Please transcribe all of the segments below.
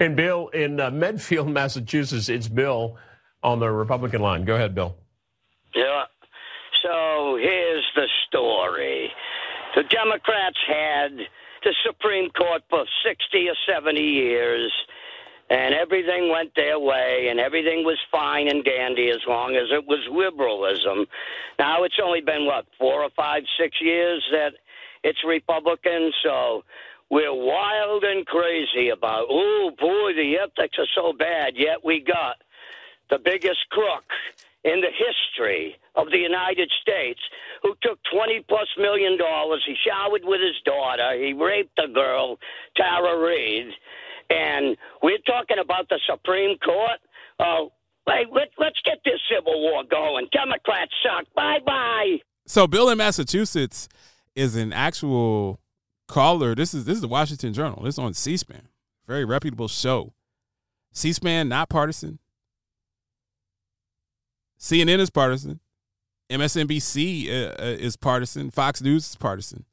And Bill, in uh, Medfield, Massachusetts, it's Bill on the Republican line. Go ahead, Bill. Yeah. So here's the story. The Democrats had the Supreme Court for 60 or 70 years, and everything went their way, and everything was fine and dandy as long as it was liberalism. Now it's only been, what, four or five, six years that it's Republican, so we're wild and crazy about, oh boy, the ethics are so bad, yet we got the biggest crook in the history of the United States who took 20 plus million dollars. He showered with his daughter. He raped a girl, Tara Reade. And we're talking about the Supreme Court. Oh, hey, let, let's get this Civil War going. Democrats suck. Bye bye. So, Bill in Massachusetts is an actual caller. This is this is the Washington Journal. This is on C-SPAN. Very reputable show. C-SPAN, not partisan. CNN is partisan. MSNBC uh, uh, is partisan. Fox News is partisan.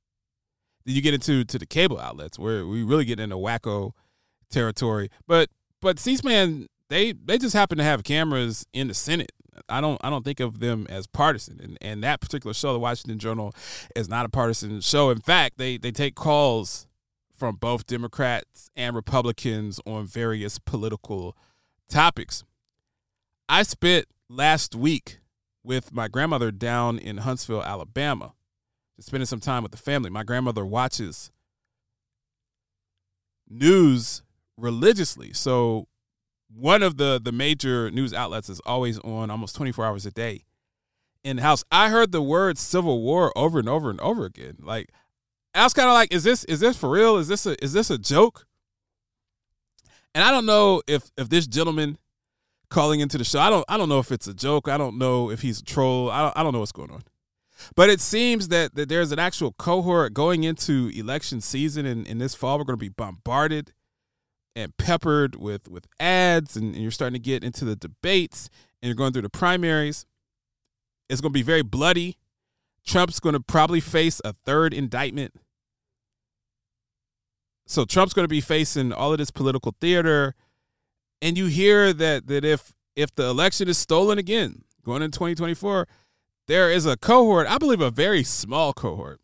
Then you get into to the cable outlets where we really get into wacko territory. But but C-SPAN they they just happen to have cameras in the Senate. I don't I don't think of them as partisan. And and that particular show, the Washington Journal, is not a partisan show. In fact, they they take calls from both Democrats and Republicans on various political topics. I spent last week with my grandmother down in Huntsville, Alabama, spending some time with the family. My grandmother watches news religiously. So one of the the major news outlets is always on almost 24 hours a day in the house. I heard the word civil war over and over and over again. Like I was kind of like, is this is this for real? Is this a is this a joke? And I don't know if if this gentleman calling into the show. I don't I don't know if it's a joke. I don't know if he's a troll. I don't, I don't know what's going on. But it seems that, that there's an actual cohort going into election season and, in this fall we're going to be bombarded and peppered with with ads and, and you're starting to get into the debates and you're going through the primaries. It's going to be very bloody. Trump's going to probably face a third indictment. So Trump's going to be facing all of this political theater and you hear that that if if the election is stolen again going in 2024 there is a cohort i believe a very small cohort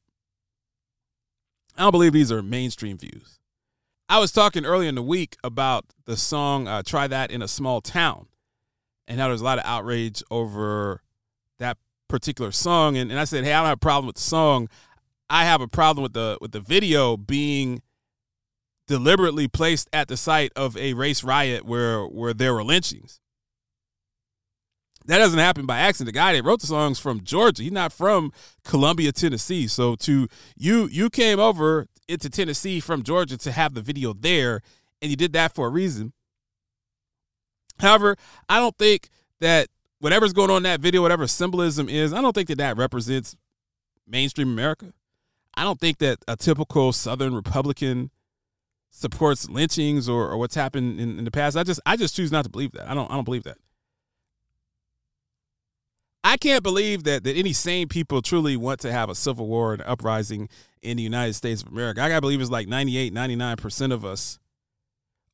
i don't believe these are mainstream views i was talking earlier in the week about the song uh, try that in a small town and how there's a lot of outrage over that particular song and, and i said hey i don't have a problem with the song i have a problem with the with the video being deliberately placed at the site of a race riot where where there were lynchings. That doesn't happen by accident. The guy that wrote the song's from Georgia. He's not from Columbia, Tennessee. So to you you came over into Tennessee from Georgia to have the video there and you did that for a reason. However, I don't think that whatever's going on in that video, whatever symbolism is, I don't think that that represents mainstream America. I don't think that a typical Southern Republican supports lynchings or, or what's happened in, in the past. I just I just choose not to believe that. I don't I don't believe that. I can't believe that that any sane people truly want to have a civil war and uprising in the United States of America. I gotta believe it's like 98, 99% of us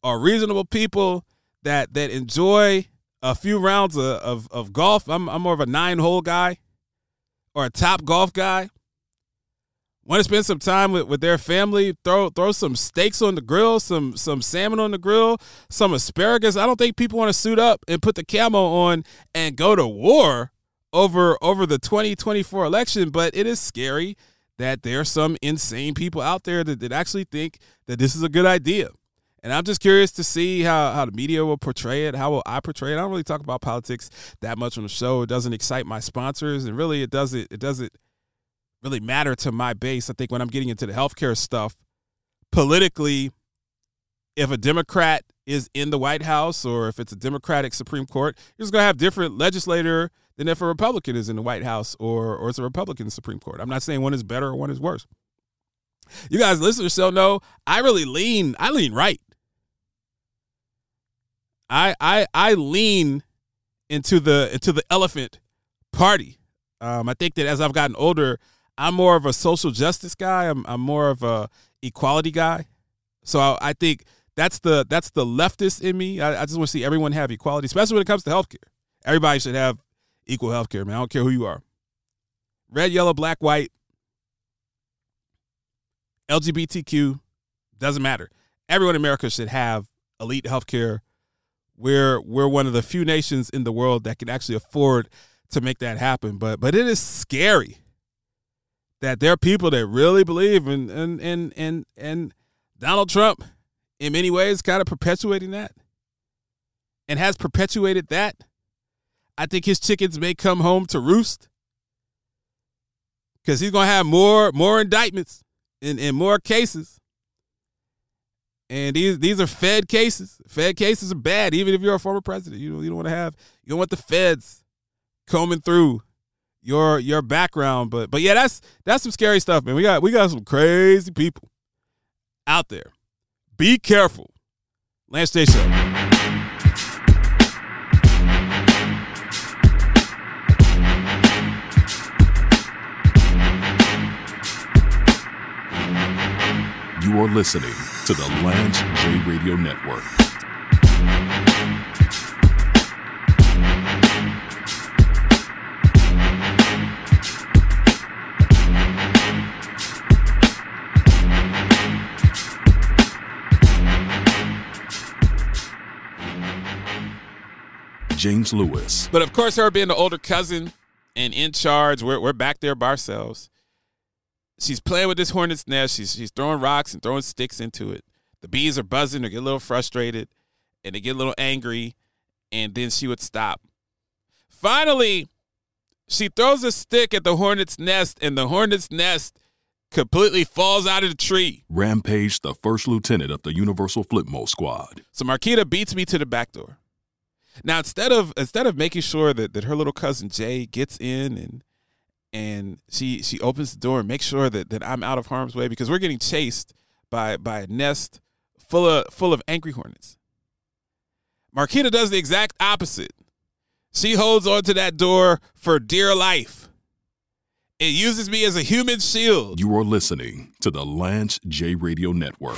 are reasonable people that that enjoy a few rounds of, of, of golf. I'm I'm more of a nine hole guy or a top golf guy want to spend some time with, with their family, throw throw some steaks on the grill, some some salmon on the grill, some asparagus. I don't think people want to suit up and put the camo on and go to war over over the 2024 election, but it is scary that there are some insane people out there that, that actually think that this is a good idea. And I'm just curious to see how, how the media will portray it. How will I portray it? I don't really talk about politics that much on the show. It doesn't excite my sponsors, and really, it doesn't. It doesn't really matter to my base. I think when I'm getting into the healthcare stuff, politically, if a Democrat is in the White House or if it's a Democratic Supreme Court, you're just going to have different legislator than if a Republican is in the White House or, or it's a Republican Supreme Court. I'm not saying one is better or one is worse. You guys listeners still know I really lean, I lean right. I I I lean into the into the elephant party. Um, I think that as I've gotten older, I'm more of a social justice guy. I'm, I'm more of a equality guy. So I, I think that's the that's the leftist in me. I, I just want to see everyone have equality, especially when it comes to healthcare. Everybody should have equal healthcare, man. I don't care who you are. Red, yellow, black, white, LGBTQ, doesn't matter. Everyone in America should have elite healthcare. We're we're one of the few nations in the world that can actually afford to make that happen. But but it is scary that there are people that really believe in and and and and Donald Trump in many ways kind of perpetuating that and has perpetuated that. I think his chickens may come home to roost because he's to have more more indictments and, and more cases. And these these are Fed cases. Fed cases are bad, even if you're a former president. You don't, you don't want to have you don't want the feds combing through your your background. But but yeah, that's that's some scary stuff, man. We got we got some crazy people out there. Be careful. Lance J. listening to the Lance J Radio Network. James Lewis. But of course, her being the older cousin and in charge, we're, we're back there by ourselves. She's playing with this hornet's nest. She's, she's throwing rocks and throwing sticks into it. The bees are buzzing. They get a little frustrated and they get a little angry. And then she would stop. Finally, she throws a stick at the hornet's nest, and the hornet's nest completely falls out of the tree. Rampage, the first lieutenant of the Universal Flipmode Squad. So Marquita beats me to the back door. Now instead of instead of making sure that, that her little cousin Jay gets in and and she she opens the door and makes sure that, that I'm out of harm's way because we're getting chased by by a nest full of full of angry hornets. Marquita does the exact opposite. She holds onto that door for dear life. It uses me as a human shield. You are listening to the Lance J Radio Network.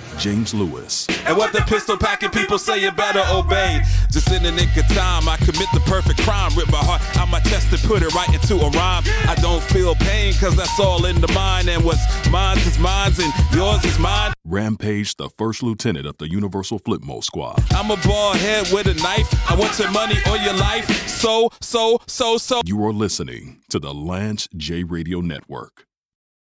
James Lewis. And what the pistol packing people say you better obey. Just in the nick of time, I commit the perfect crime. Rip my heart out my chest and put it right into a rhyme. I don't feel pain, cause that's all in the mind. And what's mine is mine, and yours is mine. Rampage, the first lieutenant of the Universal Flipmode Squad. I'm a bald head with a knife. I want your money or your life. So, so, so, so. You are listening to the Lance J Radio Network.